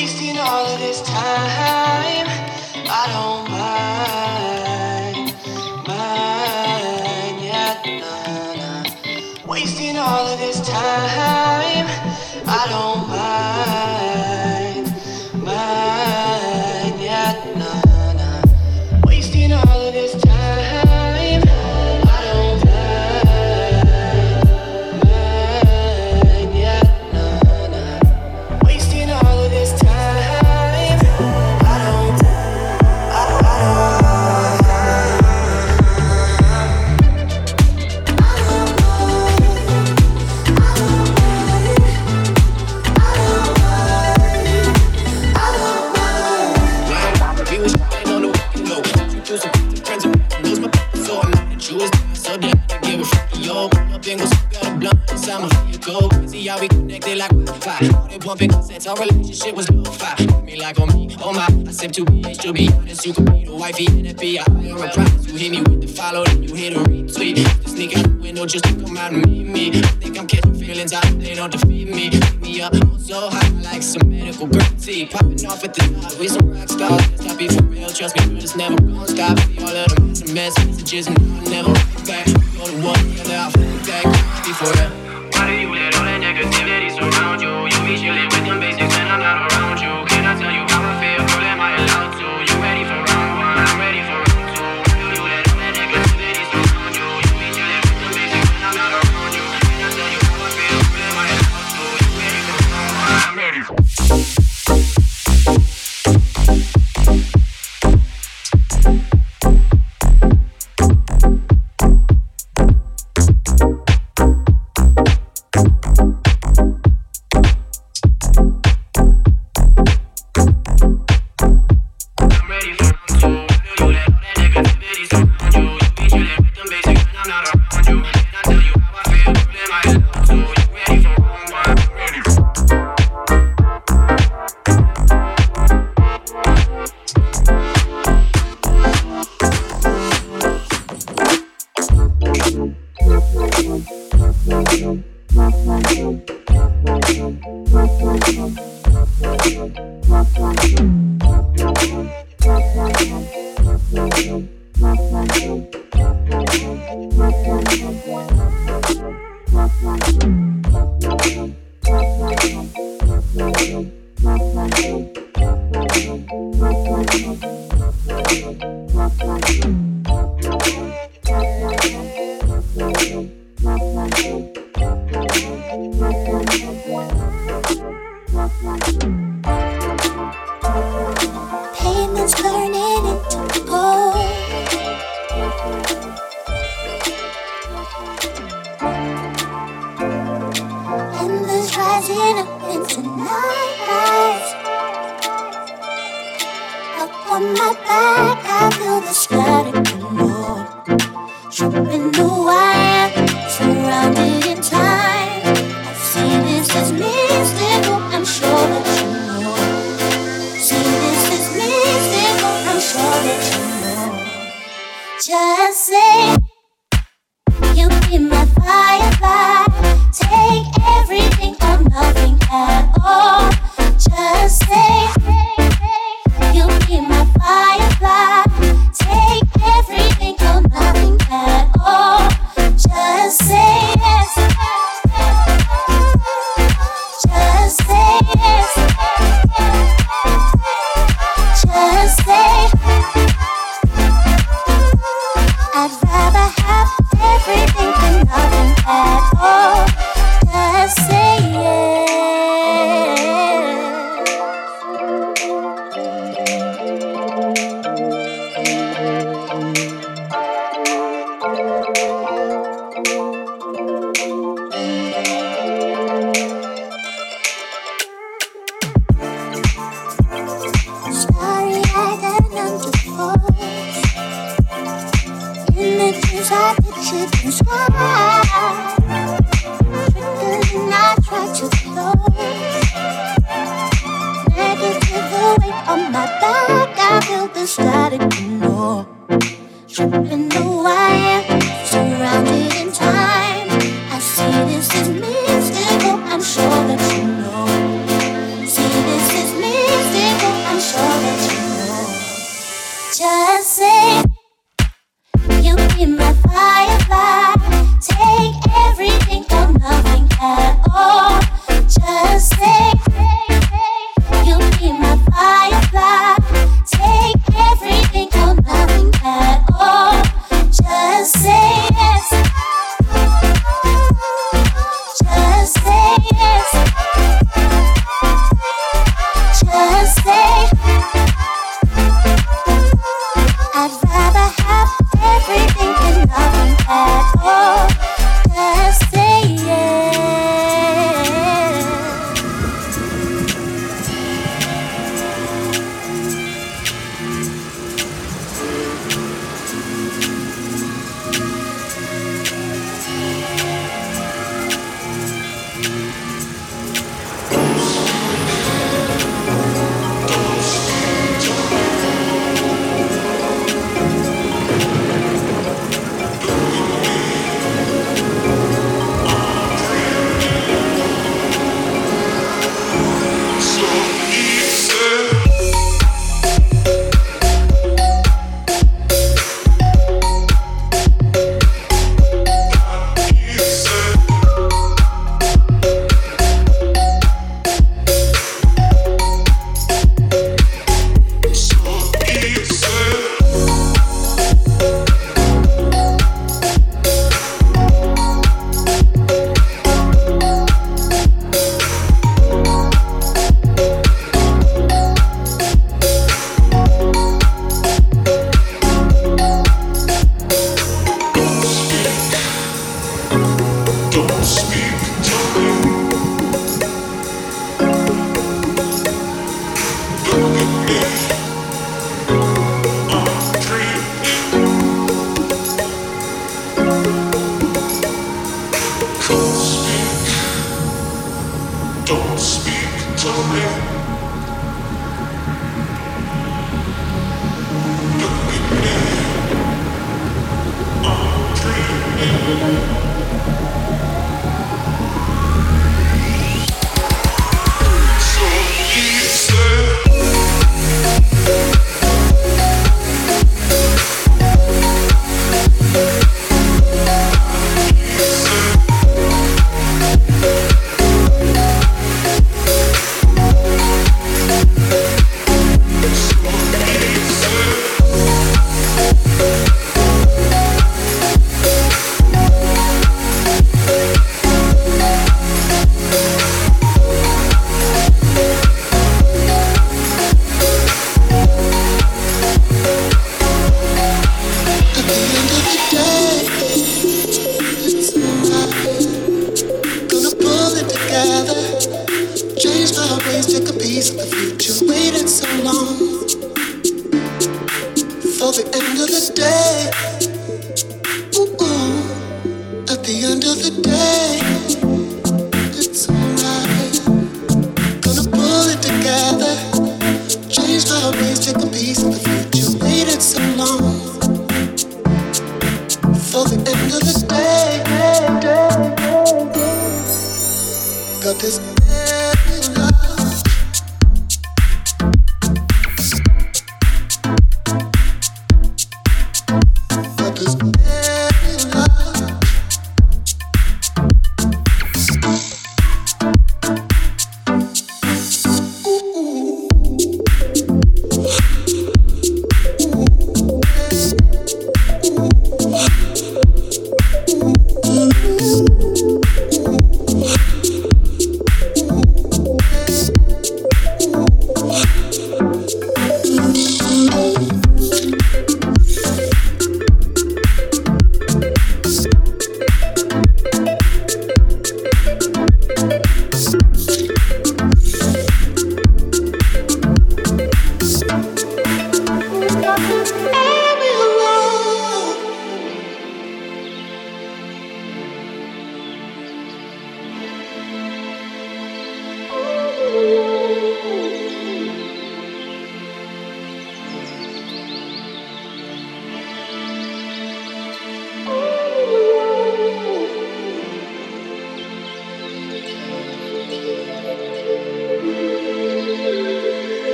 wasting all of this time. I don't mind, mind, yeah, nah, nah. Wasting all of this time. I don't mind. because that's our relationship was no fi Me like on me, oh my. I sip two be to be honest. You could be the wifey and it be a higher price. You hit me with the follow, then you hit a retweet. Just sneak out the window just to come out and meet me. Think I'm catching feelings, I they don't defeat me. Pick me up oh, so high like some medical guarantee. Popping off at the night, we some rock stars. Let's be for real, trust me, it's never gonna stop. All of them messages and head.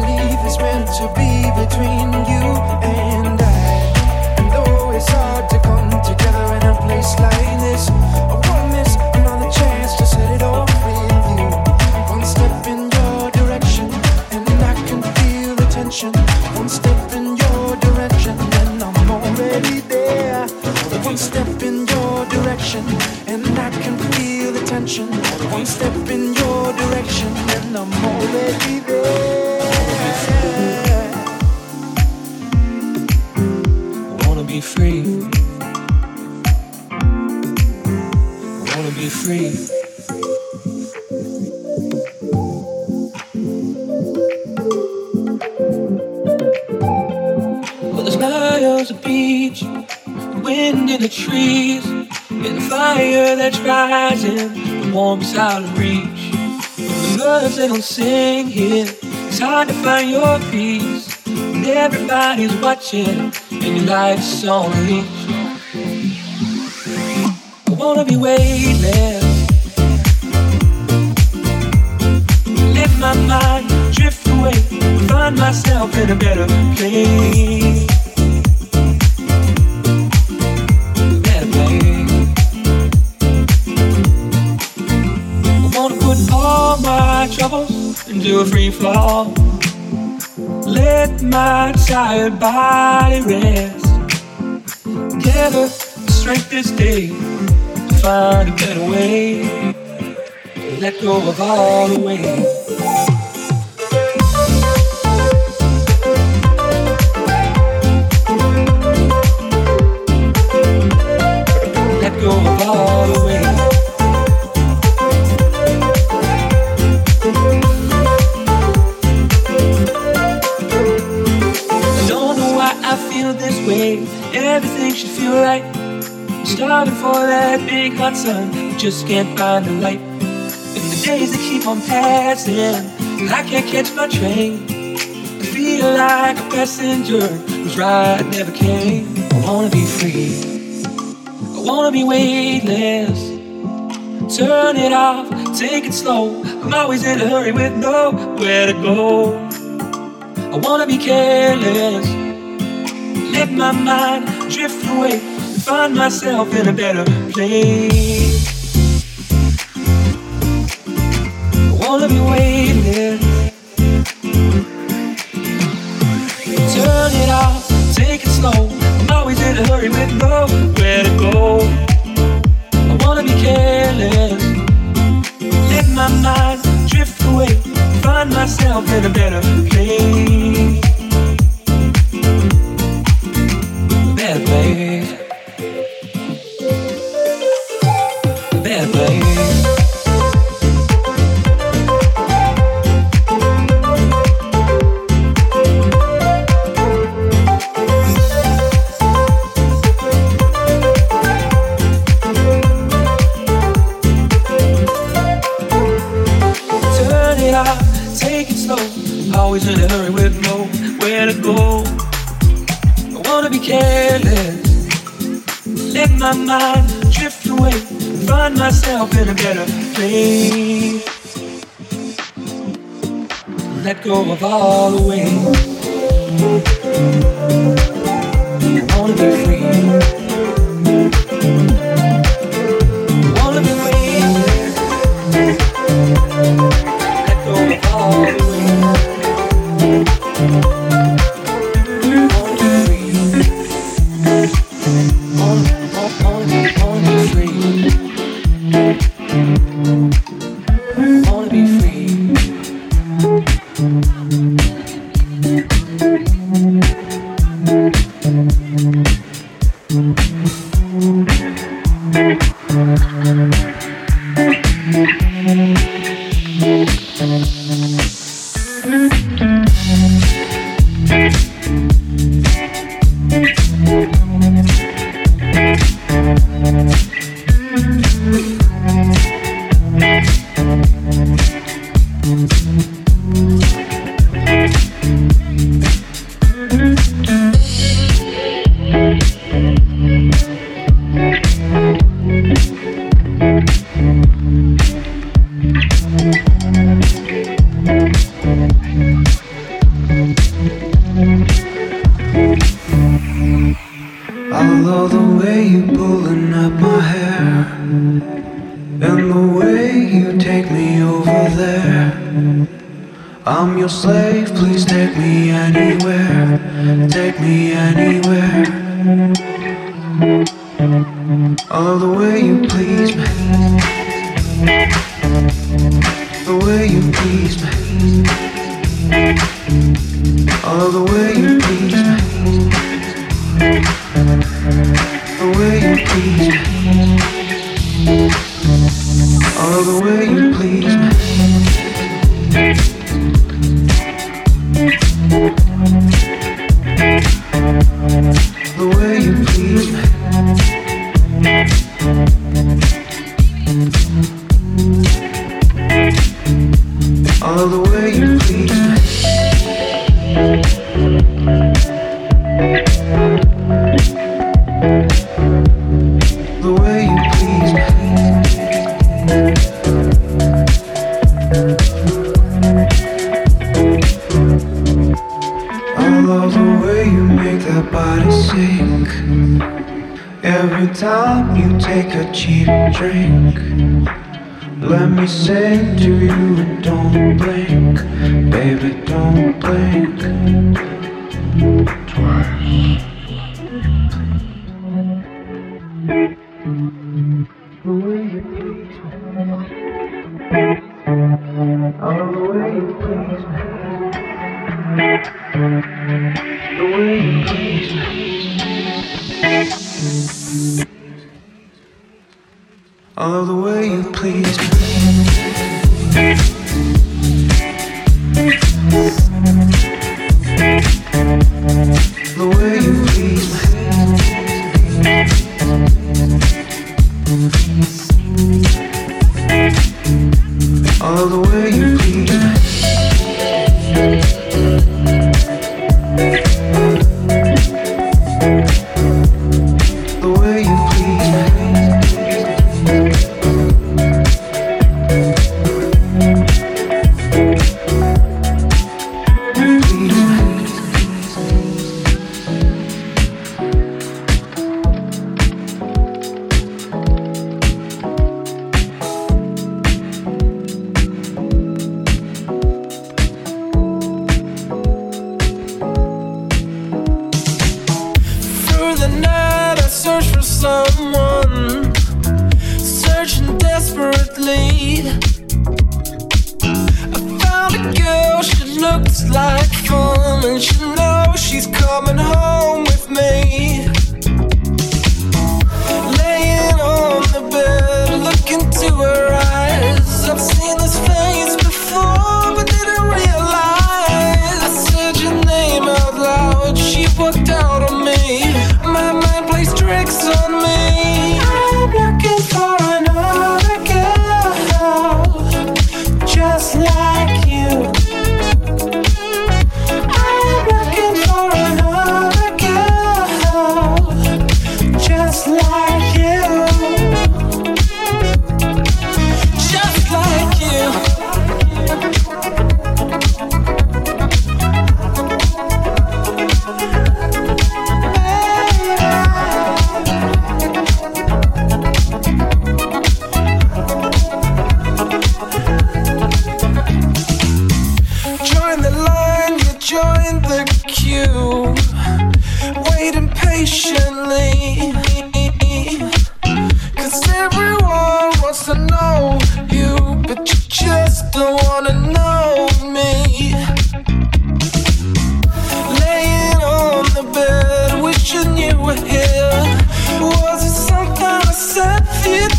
believe it's meant to be between you and I. And though it's hard to come together in a place like this, I want this another chance to set it off with you. One step in your direction, and I can feel the tension. One step in your direction, and I'm already there. One step in your direction, and I can feel the tension. One step in your direction, and I'm already won't out of reach. The loves that don't sing here, it's hard to find your peace. When everybody's watching, and your life's on leash. I wanna be weightless. Let my mind drift away, find myself in a better place. into a free fall. Let my tired body rest. Gather strength this day to find a better way. Let go of all the weight. go. Hot sun, we just can't find the light. And the days that keep on passing, and I can't catch my train. I feel like a passenger whose ride never came. I wanna be free. I wanna be weightless. Turn it off, take it slow. I'm always in a hurry with nowhere to go. I wanna be careless. Let my mind drift away find myself in a better place. I wanna be weightless. Turn it off, take it slow. I'm always in a hurry with nowhere to go. I wanna be careless. Let my mind drift away, find myself in a better place. Ways. I wanna be free. The way. you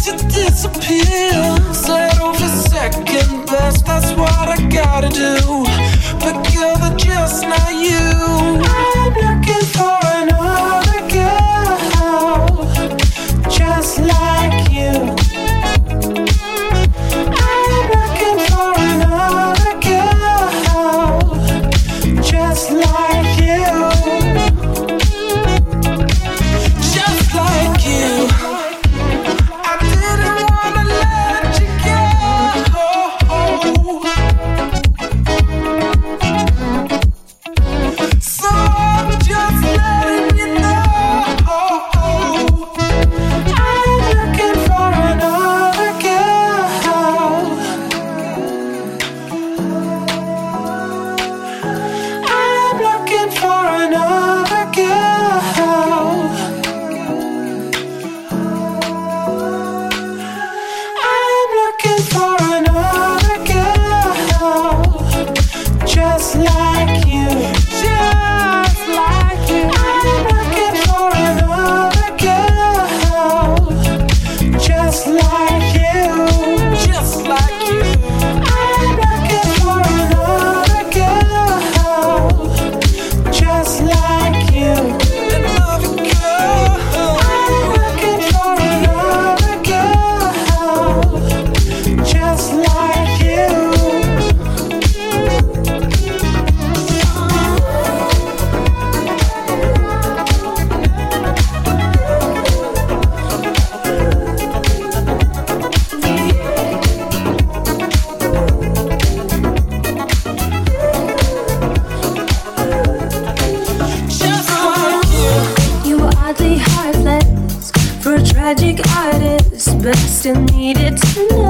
To disappear. settle over second best, that's what I gotta do. still needed to know.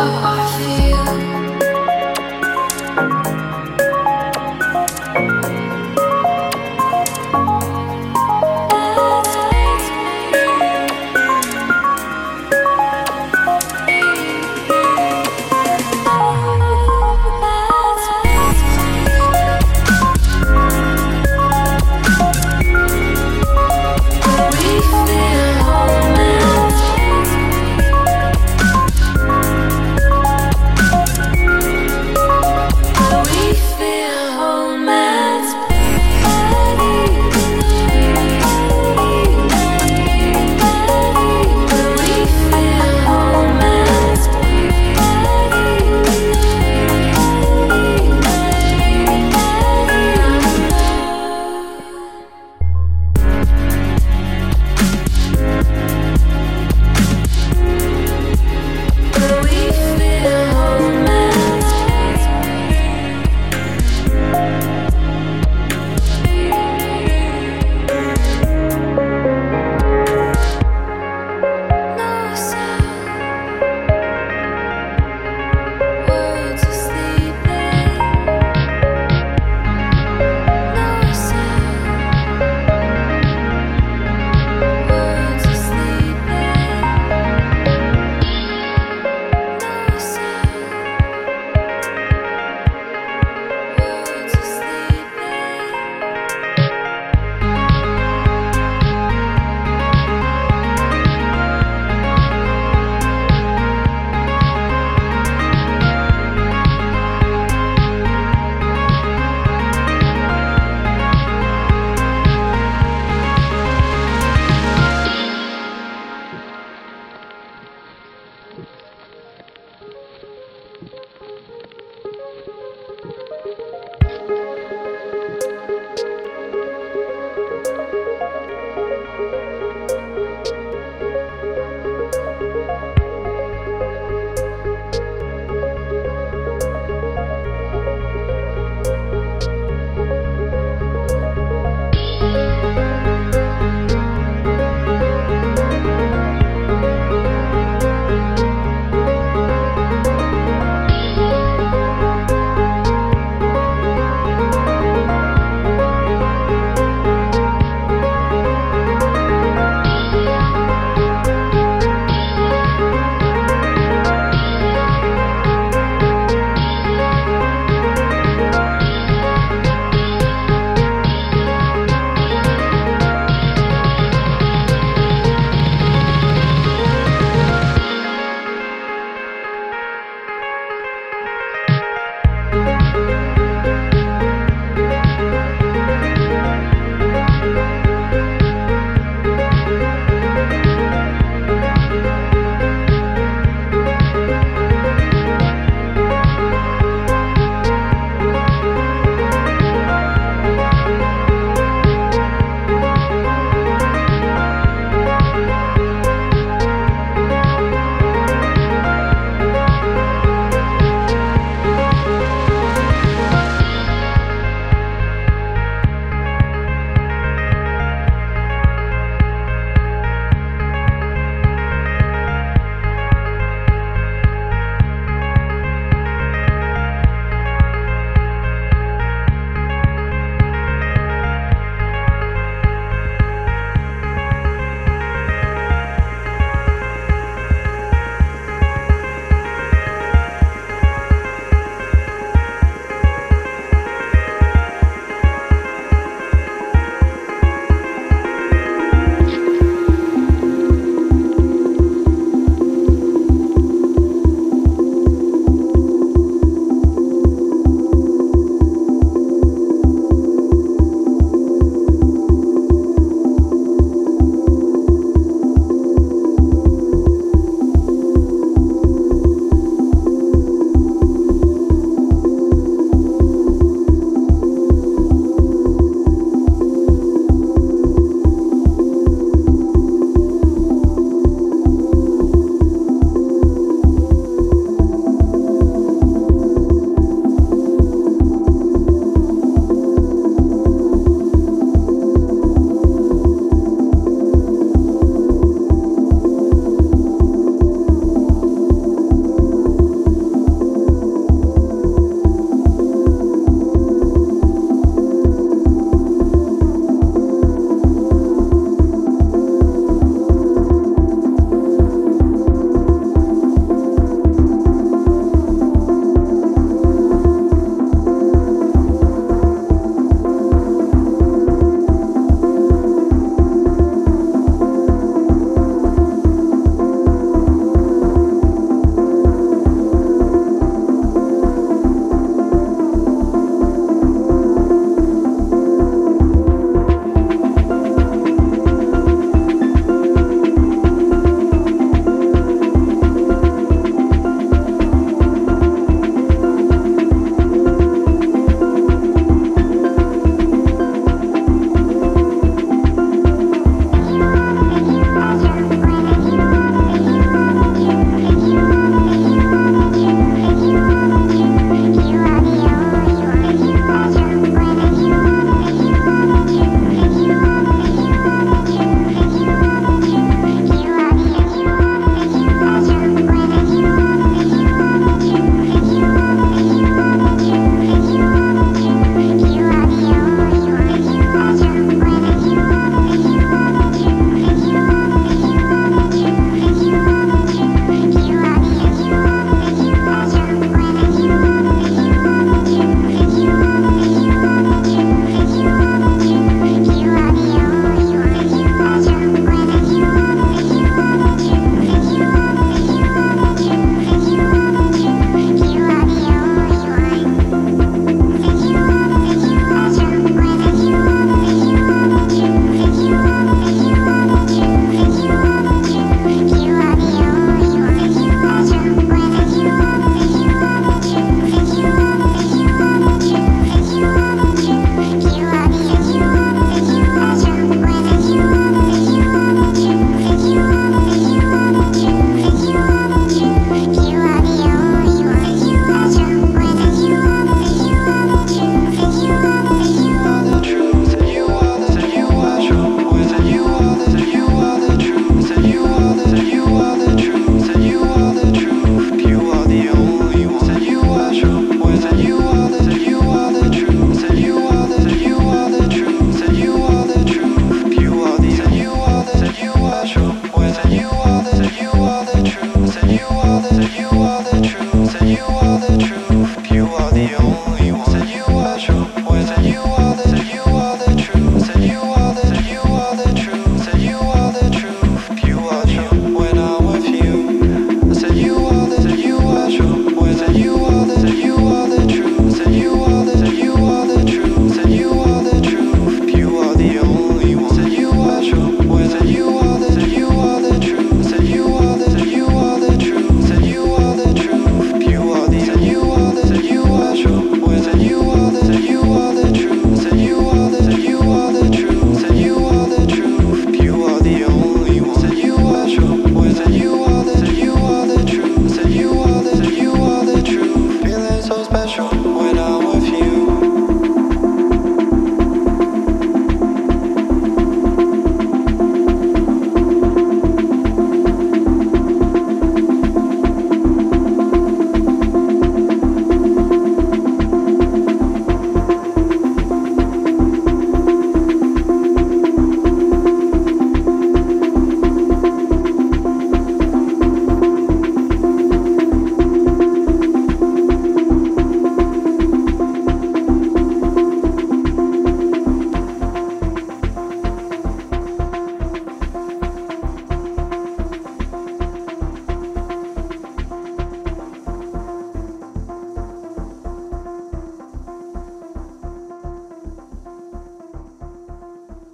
Oh.